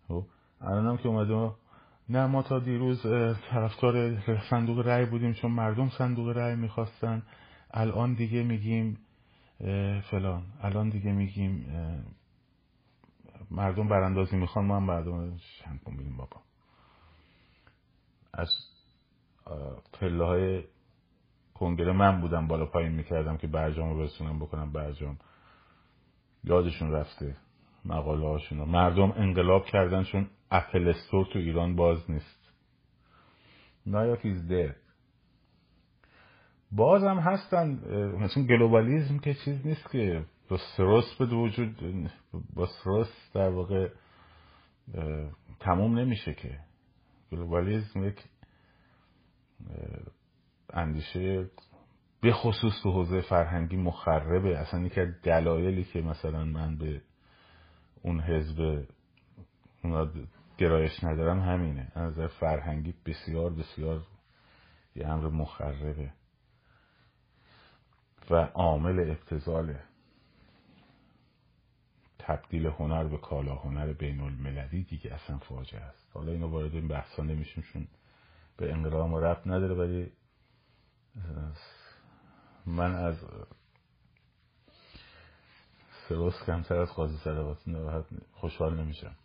خب، الان هم که اومده نه ما تا دیروز طرفدار صندوق رأی بودیم چون مردم صندوق رأی می‌خواستن. الان دیگه میگیم فلان. الان دیگه میگیم مردم براندازی می‌خوان ما هم مردم کن بابا. از پله های کنگره من بودم بالا پایین می‌کردم که برجام رو برسونم بکنم برجام. یادشون رفته مقاله هاشون مردم انقلاب کردن چون اپل استور تو ایران باز نیست. نایاک ایز باز هم هستن مثلا globalism که چیز نیست که با سوروس به وجود با سوروس در واقع تموم نمیشه که. globalism یک اندیشه به خصوص تو حوزه فرهنگی مخربه. اصلا یکی از دلایلی که مثلا من به اون حزب اونا گرایش ندارم همینه. از فرهنگی بسیار بسیار یه امر مخربه. و عامل ابتزال تبدیل هنر به کالا هنر بین المللی دیگه اصلا فاجعه است. حالا اینو وارد این بحثا نمیشیم چون به انقلاب و رفت نداره ولی من از سروس کمتر از قاضی سلواتی خوشحال نمیشم.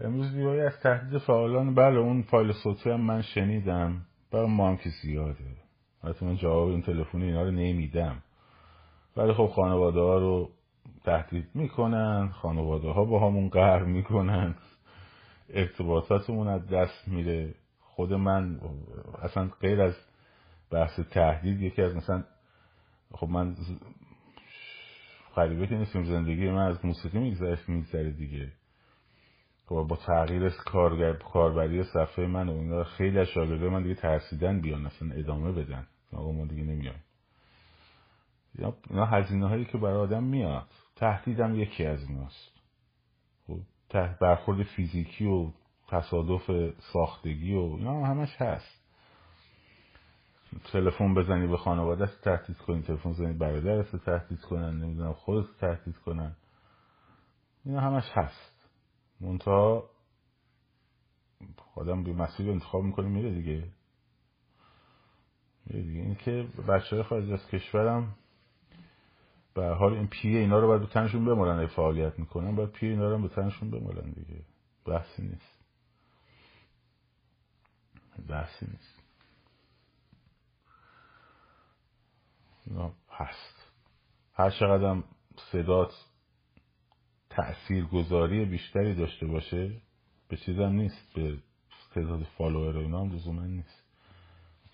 امروز بیایی از تهدید فعالان بله اون فایل صوتی هم من شنیدم برای ما هم که زیاده. حتی من جواب این تلفن اینا رو نمیدم. ولی خب خانواده ها رو تهدید می‌کنن خانواده ها با همون قهر می‌کنن. ارتباطاتمون از دست میره. خود من اصلا غیر از بحث تهدید یکی از مثلا خب من غریبه که نیستیم زندگی من از موسیقی میگذره میگذره دیگه. خب با تغییر کاربری صفحه من و اینا خیلی از شاگرده من دیگه ترسیدن بیان اصلا ادامه بدن. آقا ما دیگه نمیایم اینا هزینه هایی که برای آدم میاد تهدیدم یکی از ایناست. خب برخورد فیزیکی و تصادف ساختگی و اینا همش هست. تلفن بزنی به خانواده تهدید کنی. تلفن بزنی برادرت تهدید کنن. نمی‌دونم خودت تهدید کنن. اینا همش هست. منتها آدم به مسیر انتخاب می‌کنه میره دیگه. این که بچه های خارج از کشورم به حال این پیه اینا رو باید به تنشون بمالن فعالیت می‌کنن باید پیه اینا رو به تنشون بمالن دیگه. بحثی نیست. بحثی نیست. اینا هست. هر چقدر صدات تأثیر گذاری بیشتری داشته باشه به چیزم نیست. به تعداد follower و اینا هم نیست.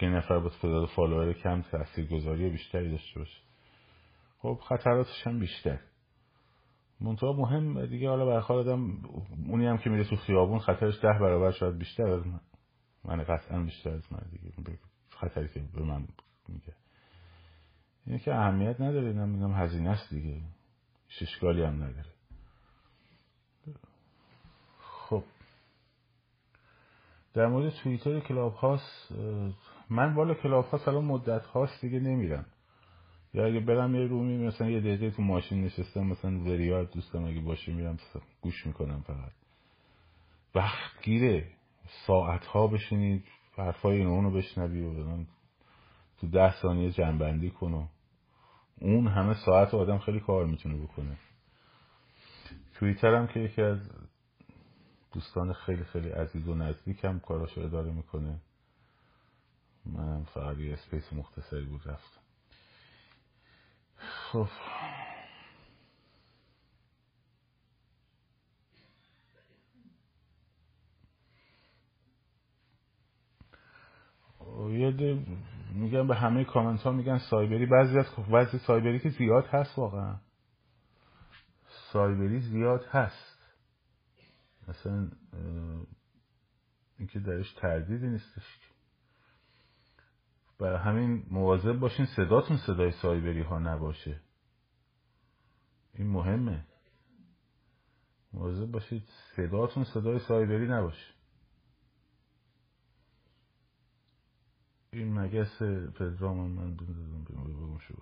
یک نفر با تعداد follower کم گذاری بیشتری داشته باشه. خب خطراتش هم بیشتر. منتها مهم دیگه حالا برخواه آدم اونی هم که میره تو خیابون خطرش ده برابر شاید بیشتر از من. من قطعا بیشتر از من دیگه. خطری که به من میگه. اینه که اهمیت نداره نمی‌دونم هزینه است دیگه. ششگالی هم نداره. خب. در مورد توییتر کلاب هاست من بالا کلاب هاست الان مدت هاست دیگه نمیرم. یا اگه برم یه رومی مثلا یه دقیقه تو ماشین نشستم مثلا وریاد دوستم اگه باشه میرم گوش می‌کنم فقط. وقت گیره. ساعت ها بشینید حرفای اونو بشنوی و تو ده ثانیه جنبندی کن اون همه ساعت آدم خیلی کار می‌تونه بکنه. توییتر هم که یکی از دوستان خیلی خیلی عزیز و نزدیکم کاراشو اداره می‌کنه. من فقط یه space مختصری بود رفتم خب. یه میگن به همه کامنت ها میگن سایبری بعضی از بعضی سایبری که زیاد هست واقعا. سایبری زیاد هست. مثلا اینکه درش تردیدی نیستش برای همین مواظب باشین صداتون صدای سایبری ها نباشه. این مهمه. مواظب باشید صداتون صدای سایبری نباشه. این مگس پدرام من بندازم بگم شو.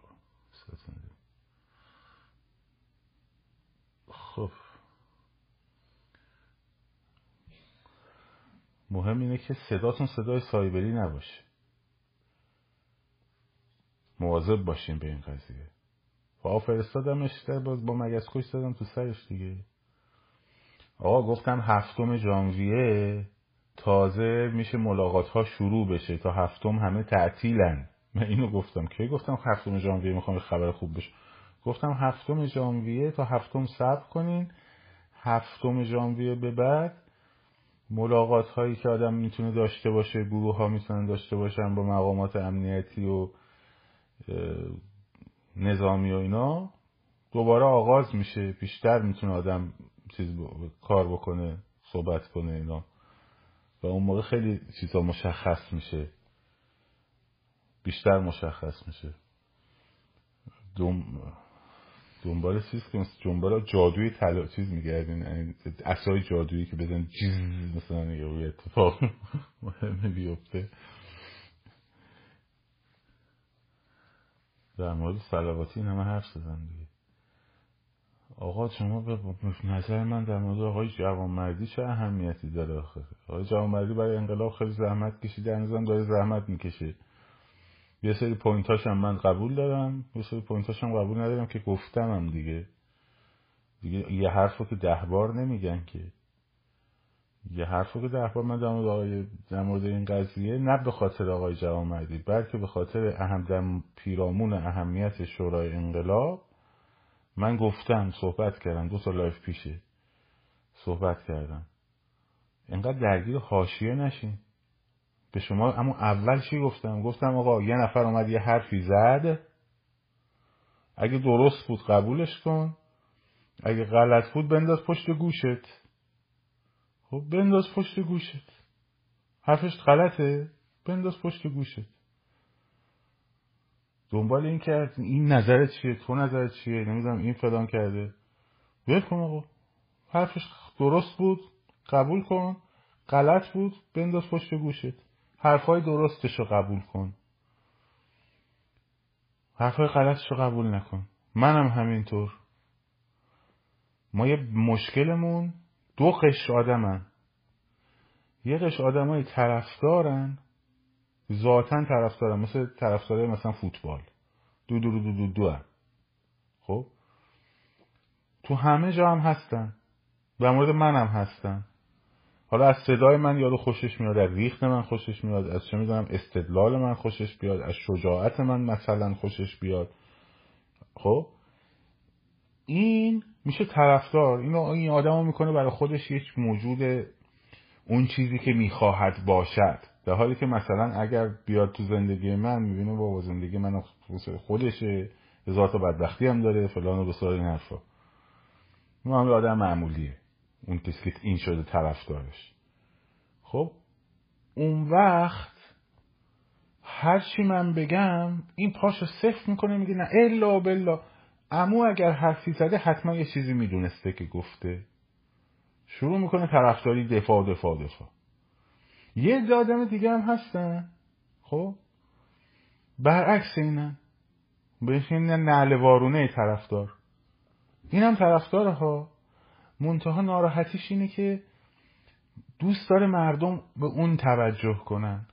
خب. مهم اینه که صداتون صدای سایبری نباشه. مواظب باشیم به این قضیه. با فرستادمش باز با مگس کش دادم تو سرش دیگه. آقا گفتم هفتم ژانویه تازه میشه ملاقات ها شروع بشه تا هفتم همه تعطیلن. من اینو گفتم. کی گفتم هفتم ژانویه می‌خوام خبر خوب بشه؟ گفتم هفتم ژانویه تا هفتم صبر کنین. هفتم ژانویه به بعد ملاقات هایی که آدم می‌تونه داشته باشه گروه ها می‌تونن داشته باشن با مقامات امنیتی و نظامی و اینا دوباره آغاز میشه. بیشتر می‌تونه آدم چیز کار بکنه صحبت کنه اینا. و اون موقع خیلی چیزا مشخص میشه. بیشتر مشخص میشه. دوم دنبال چیز که دنبال جادوی طلا چیز میگردین یعنی اصای جادویی که بزن جیز مثلا یه اتفاق مهمه بیفته. در مورد سلواتی این همه حرف زدن دیگه. آقا شما به نظر من در مورد آقای جوانمردی چه اهمیتی داره آخه؟ آقای جوانمردی برای انقلاب خیلی زحمت کشیده هنوزم داره زحمت می‌کشه. یه سری point اش هم من قبول دارم یه سری point اش هم قبول ندارم که گفتم هم دیگه. دیگه یه حرف رو که ده بار نمیگن که. یه حرف که بار من در مورد, آقای در مورد این قضیه نه به خاطر آقای جوانمردی بلکه به خاطر اهم در پیرامون اهمیت شورای انقلاب من گفتم صحبت کردم دو تا live پیشه صحبت کردم. اینقدر درگیر حاشیه نشین. به شما اما اول چی گفتم؟ گفتم آقا یه نفر اومد یه حرفی زد. اگه درست بود قبولش کن. اگه غلط بود بنداز پشت گوشت. خب بنداز پشت گوشت. حرفش غلطه. بنداز پشت گوشت. دنبال این که این نظرت چیه تو نظرت چیه نمی‌دونم این فلان کرده. ول کن آقا. حرفش درست بود قبول کن. غلط بود بنداز پشت گوشت. حرفای درستش رو قبول کن. حرفای غلطش رو قبول نکن. منم همینطور. ما یه مشکلمون دو قشر آدمن. یه قشر آدمای طرفدارن ذاتا طرفدارن. مثل طرفدارای مثلا فوتبال. دو دو دو دو دو, خب؟ تو همه جا هم هستن. به مورد منم هستن. حالا از صدای من یارو خوشش میاد از ریخت من خوشش میاد از چه می‌دونم استدلال من خوشش بیاد از شجاعت من مثلا خوشش بیاد. خب؟ این میشه طرفدار. اینو این آدم می‌کنه برای خودش یک موجود اون چیزی که می‌خواهد باشد. در حالی که مثلا اگر بیاد تو زندگی من می‌بینه با زندگی من خودشه ذات بدبختی هم داره فلان و بسار این حرفا. اون هم آدم معمولیه. اون کسی که این شده طرفدارش. خب اون وقت هرچی من بگم این پاشو صفر می‌کنه میگه نه الا بلا امو اگر حرفی زده حتما یه چیزی می‌دونسته که گفته. شروع می‌کنه طرفداری دفاع دفاع دفاع. یه آدم دیگه هم هستن خب؟ برعکس اینن بهش این نعل وارونه طرفدار. این هم طرفدار ها. منتها ناراحتیش اینه که دوست داره مردم به اون توجه کنن.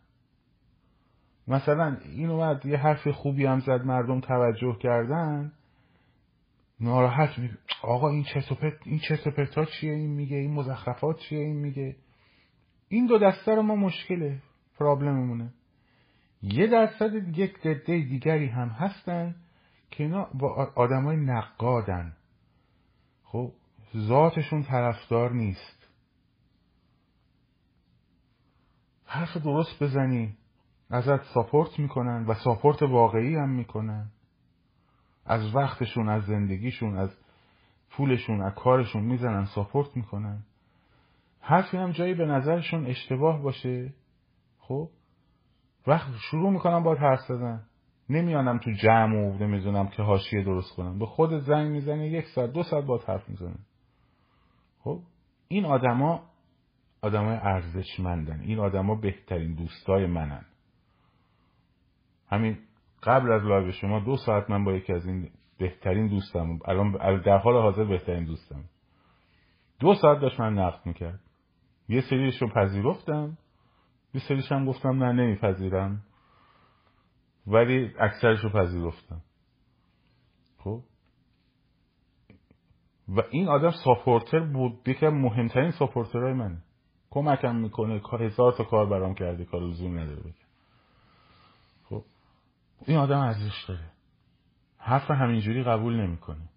مثلا این اومد یه حرف خوبی هم زد مردم توجه کردن. ناراحت می آقا این چرت این چرت چیه؟ این میگه. این مزخرفات چیه؟ این میگه. این دو دسته رو ما مشکله. پرابلممونه یه درصد یک دده دیگری هم هستن که اینا با آدمای نقادن. خب ذاتشون طرفدار نیست. حرف درست بزنی. ازت ساپورت می‌کنن و ساپورت واقعی هم می‌کنن. از وقتشون از زندگیشون از پولشون از کارشون می‌زنن ساپورت می‌کنن. حرفی هم جایی به نظرشون اشتباه باشه. خب؟ وقت شروع می‌کنم با حرف زدن. نمیانم تو جمع و نمی‌دونم که حاشیه درست کنم. به خود زنگ می‌زنه یک ساعت دو ساعت با حرف می‌زنه خب؟ این آدما آدمای ارزشمندن. این آدما بهترین دوستای منن. همین قبل از live شما دو ساعت من با یکی از این بهترین دوستم الان در حال حاضر بهترین دوستم. دو ساعت داشت من نقد می‌کرد. یه سریش رو پذیرفتم. یه سریش هم گفتم نه نمیپذیرم. ولی اکثرش رو پذیرفتم. خب؟ و این آدم supporter بود. یکی مهمترین supporter های منه. کمکم می‌کنه. هزار تا کار برام کرده کار لزوم نداره. بکن این آدم ارزش داره. حرف همینجوری قبول نمی‌کنه.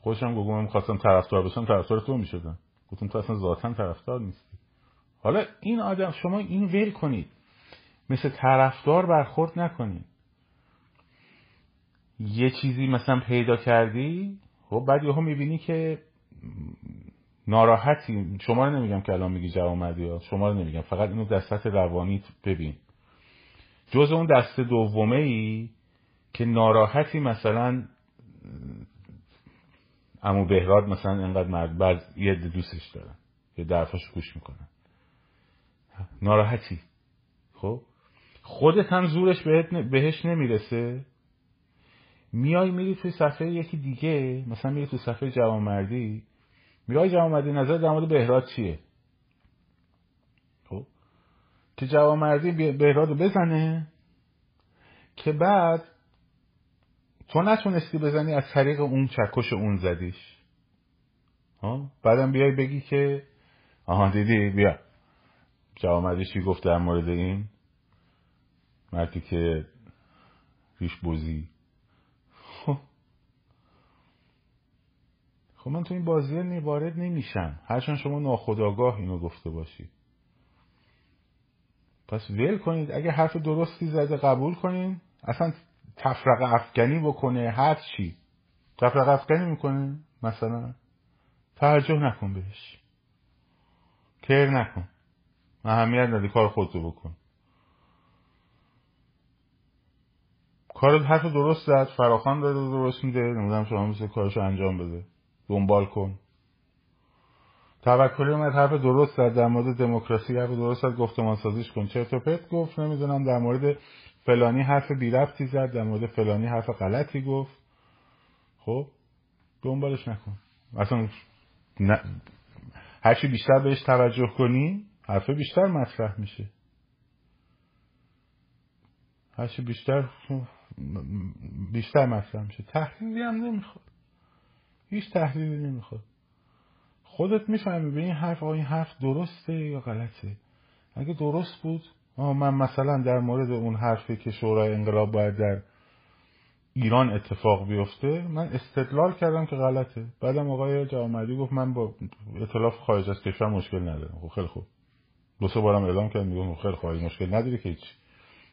خوشم گفتم من خواستم طرفدار بشم طرفدار تو می‌شدم. گفتم تو اصلا ذاتا طرفدار نیستی. حالا این آدم شما این ول کنید. مثل طرفدار برخورد نکنید. یه چیزی مثلا پیدا کردی خب بعد یهو می‌بینی که ناراحتی. شما رو نمیگم که الان میگی جوامردی ها شما رو نمیگم. فقط اینو دستت روانی ببین. جز اون دست دومه ای که ناراحتی مثلا امو بهراد مثلا انقدر مرد بعد یه دوستش دارن یه درفاش گوش می‌کنن. ناراحتی. خب؟ خودت هم زورش بهش نمی‌رسه. میای میری توی صفحه یکی دیگه مثلا میری تو صفحه جوانمردی میای جوانمردی نظر در مورد بهراد چیه؟ که جوانمردی بهراد رو بزنه که بعد تو نتونستی بزنی از طریق اون چکش اون زدیش. ها؟ بعدم بیای بگی که آها دیدی بیا. جوامردی چی گفت در مورد این؟ مردی که ریش بوزی. خب. خب من تو این بازی وارد نمیشم. هرچند شما ناخداگاه اینو گفته باشی. پس ول کنید. اگه حرف درستی زده قبول کنین. اصلا تفرق افغانی بکنه هر چی. تفرق افغانی می‌کنه. مثلا توجه نکن بهش. کر نکن. اهمیت نده کار خودتو بکن. کار حرف درست زد فراخان داره درست میده. نمی‌دونم شما مثل کارشو انجام بده. دنبال کن. توکلی اومد حرف درست زد در مورد دموکراسی حرف درست زد گفتمان سازیش کن. چرت و پرت گفت نمی‌دونم در مورد فلانی حرف بی رفتی زد در مورد فلانی حرف غلطی گفت. خب دنبالش نکن. اصلا نه هرچی بیشتر بهش توجه کنی حرف بیشتر مطرح میشه. هرچی بیشتر بیشتر مطرح میشه. تحلیلی هم نمی‌خواد. هیچ تحلیلی نمی‌خواد. خودت می‌فهمی به این حرف این حرف درسته یا غلطه؟ اگه درست بود من مثلا در مورد اون حرفی که شورای انقلاب باید در ایران اتفاق بیفته من استدلال کردم که غلطه. بعدم آقای جوامردی گفت من با اطلاف خارج از کشور مشکل ندارم. خب خیلی خوب. دو سه بارم اعلام کرد میگم خب خیلی خوب مشکل نداری که هیچ.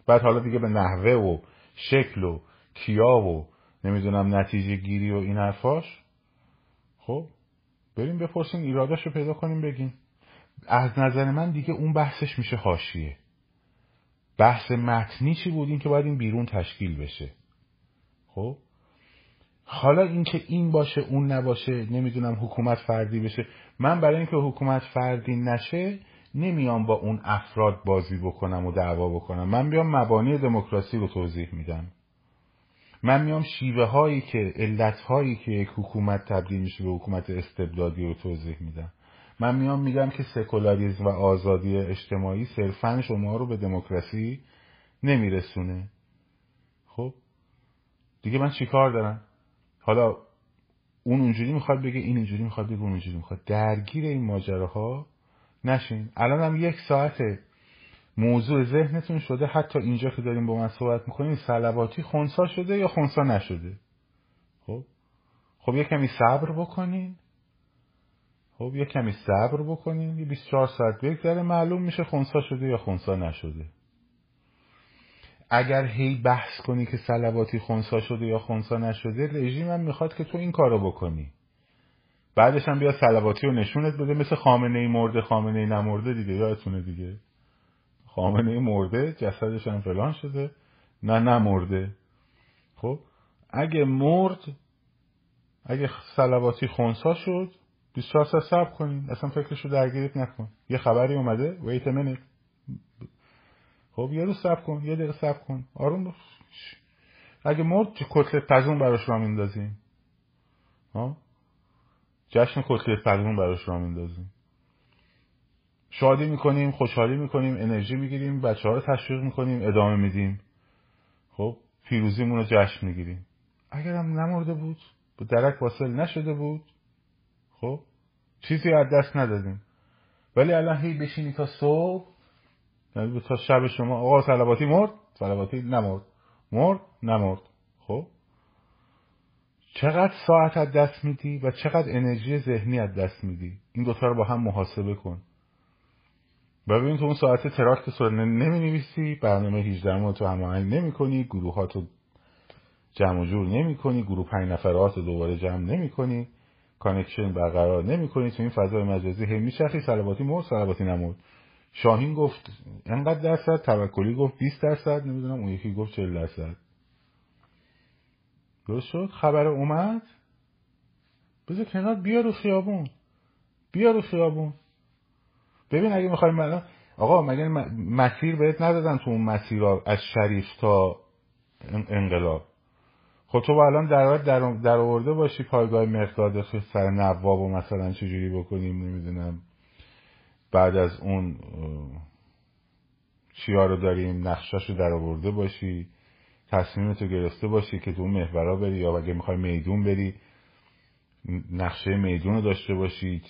بعد حالا دیگه به نحوه و شکل و کیا و نمی‌دونم نتیجه گیری و این حرفاش خب بریم بپرسیم ایرادش رو پیدا کنیم بگیم. از نظر من دیگه اون بحثش میشه حاشیه. بحث متنی چی بود؟ این که باید این بیرون تشکیل بشه. خب؟ حالا اینکه این باشه اون نباشه نمی‌دونم حکومت فردی بشه. من برای اینکه حکومت فردی نشه نمیام با اون افراد بازی بکنم و دعوا بکنم. من بیام مبانی دموکراسی رو توضیح میدم. من میام شیوه هایی که علت هایی که یک حکومت تبدیل میشه به حکومت استبدادی رو توضیح میدم. من میام میگم که سکولاریزم و آزادی اجتماعی صرفا شما رو به دموکراسی نمیرسونه. خب؟ دیگه من چیکار دارم؟ حالا اون اونجوری می‌خواد بگه این اینجوری می‌خواد بگه اون اونجوری می‌خواد. درگیر این ماجراها نشین. الان هم یک ساعت موضوع ذهنتون شده حتی اینجا که داریم با من صحبت می‌کنیم سلواتی خونسا شده یا خونسا نشده؟ خب؟ خب یه کمی صبر بکنین. خب یه کمی صبر بکنین. یه 24 ساعت بگذره معلوم میشه خونسا شده یا خونسا نشده. اگر هی بحث کنی که سلواتی خونسا شده یا خونسا نشده رژیم هم می‌خواد که تو این کارو بکنی. بعدش هم بیا سلواتی رو نشونت بده مثل خامنه ای مرده خامنه ای نمرده دیگه یادتونه دیگه؟ خامنه مرده جسدش هم فلان شده. نه نمرده خب اگه مرد اگه سلواتی خونسا شد 24 ساعت صبر کنین اصلا فکرشو درگیرت نکن. یه خبری اومده. ویت منت خب یه روز صبر کن. یه دقیقه صبر کن. آروم باش. اگه مرد کتلت پزون براش را میندازیم. ها؟ جشن کتلت پزون براش را میندازیم. شادی می‌کنیم خوشحالی می‌کنیم انرژی می‌گیریم بچه ها رو تشویق می‌کنیم ادامه میدیم. خب پیروزیمون رو جشن می‌گیریم. اگرم نمرده بود به درک واصل نشده بود خب چیزی از دست ندادیم. ولی الان هی بشینی تا صبح یعنی تا شب شما آقا سلواتی مرد سلواتی نمرد. مرد نمرد. خب؟ چقدر ساعت از دست میدی و چقدر انرژی ذهنی از دست میدی؟ این دوتا رو با هم محاسبه کن. ببین تو اون ساعت تراکت سر نمی نویسی برنامه 18 ماه تو هماهنگ نمی کنی گروهاتو جمع و جور نمی کنی گروه پنج نفرات دوباره جمع نمی کنی connection برقرار نمی کنی تو این فضای مجازی هی میچرخی صلواتی مرد صلواتی نمرد. شاهین گفت انقدر درصد توکلی گفت 20 درصد نمی‌دونم اون یکی گفت 40 درصد. درست شد؟ خبر اومد؟ بذار کنار بیا رو خیابون. بیا رو خیابون. ببین اگه می‌خوایم من آقا مگه مسیر بهت ندادن تو اون مسیر از شریف تا انقلاب؟ خب تو الان در در در آورده باشی پایگاه مقداد سر نواب و مثلا چجوری بکنیم نمی‌دونم. بعد از اون چیا رو داریم نقشاشو در آورده باشی تصمیمتو گرفته باشی که تو محورا بری یا اگه می‌خوای میدون بری نقشه میدون رو داشته باشی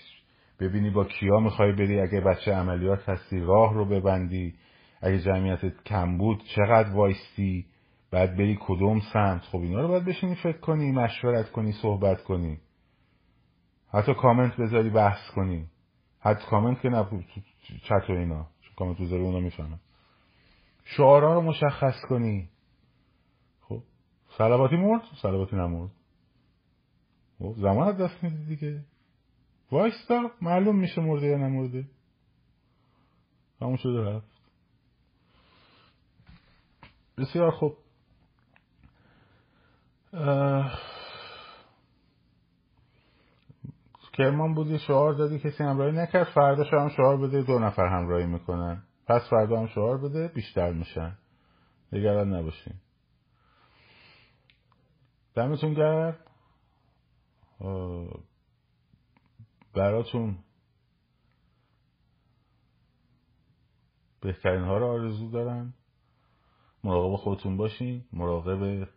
ببینی با کیا می‌خوای بری اگه بچه عملیات هستی راه رو ببندی. اگه جمعیت کم بود چقدر وایستی؟ بعد بری کدوم سمت؟ خب اینا رو باید بشینی فکر کنی مشورت کنی صحبت کنی. حتی کامنت بذاری بحث کنی. حتی کامنت که نبود چت و اینا. کامنت بذاری اونا می‌فهمن. شعارا رو مشخص کنی. خب سلواتی مرد؟ سلواتی نمرد. خب زمان دست میدی دیگه. وایستا معلوم میشه مرده یا نمرده. همون شده رفت. بسیار خوب. کرمان بودی شعار دادی کسی همراهی نکرد. فردا هم شعار بده دو نفر همراهی می‌کنن. پس فردا هم شعار بده بیشتر میشن. نگران نباشین. دمتون گرد براتون بهترین ها رو آرزو دارم. مراقب خودتون باشین مراقب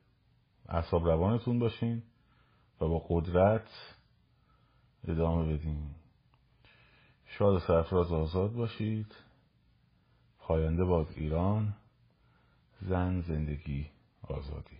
اعصاب روانتون باشین و با قدرت ادامه بدین. شاد سرفراز آزاد باشید. پاینده باد ایران زن زندگی آزادی.